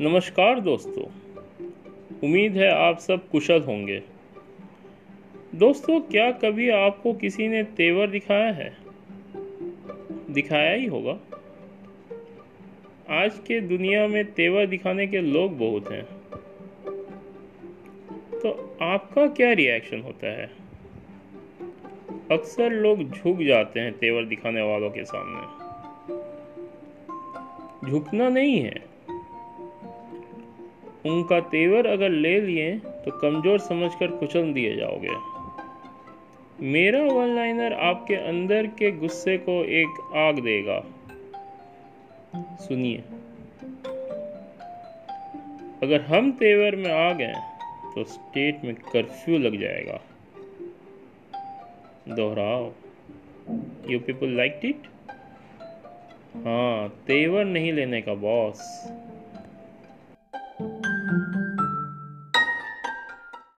नमस्कार दोस्तों। उम्मीद है आप सब कुशल होंगे। दोस्तों, क्या कभी आपको किसी ने तेवर दिखाया है? दिखाया ही होगा। आज के दुनिया में तेवर दिखाने के लोग बहुत हैं। तो आपका क्या रिएक्शन होता है? अक्सर लोग झुक जाते हैं तेवर दिखाने वालों के सामने। झुकना नहीं है। उनका तेवर अगर ले लिए तो कमज़ोर समझकर कुचल दिए जाओगे। मेरा वन लाइनर आपके अंदर के गुस्से को एक आग देगा। सुनिए। अगर हम तेवर में आ गए तो स्टेट में कर्फ्यू लग जाएगा। दोहराओ। यू पीपल लाइक इट हाँ तेवर नहीं लेने का बॉस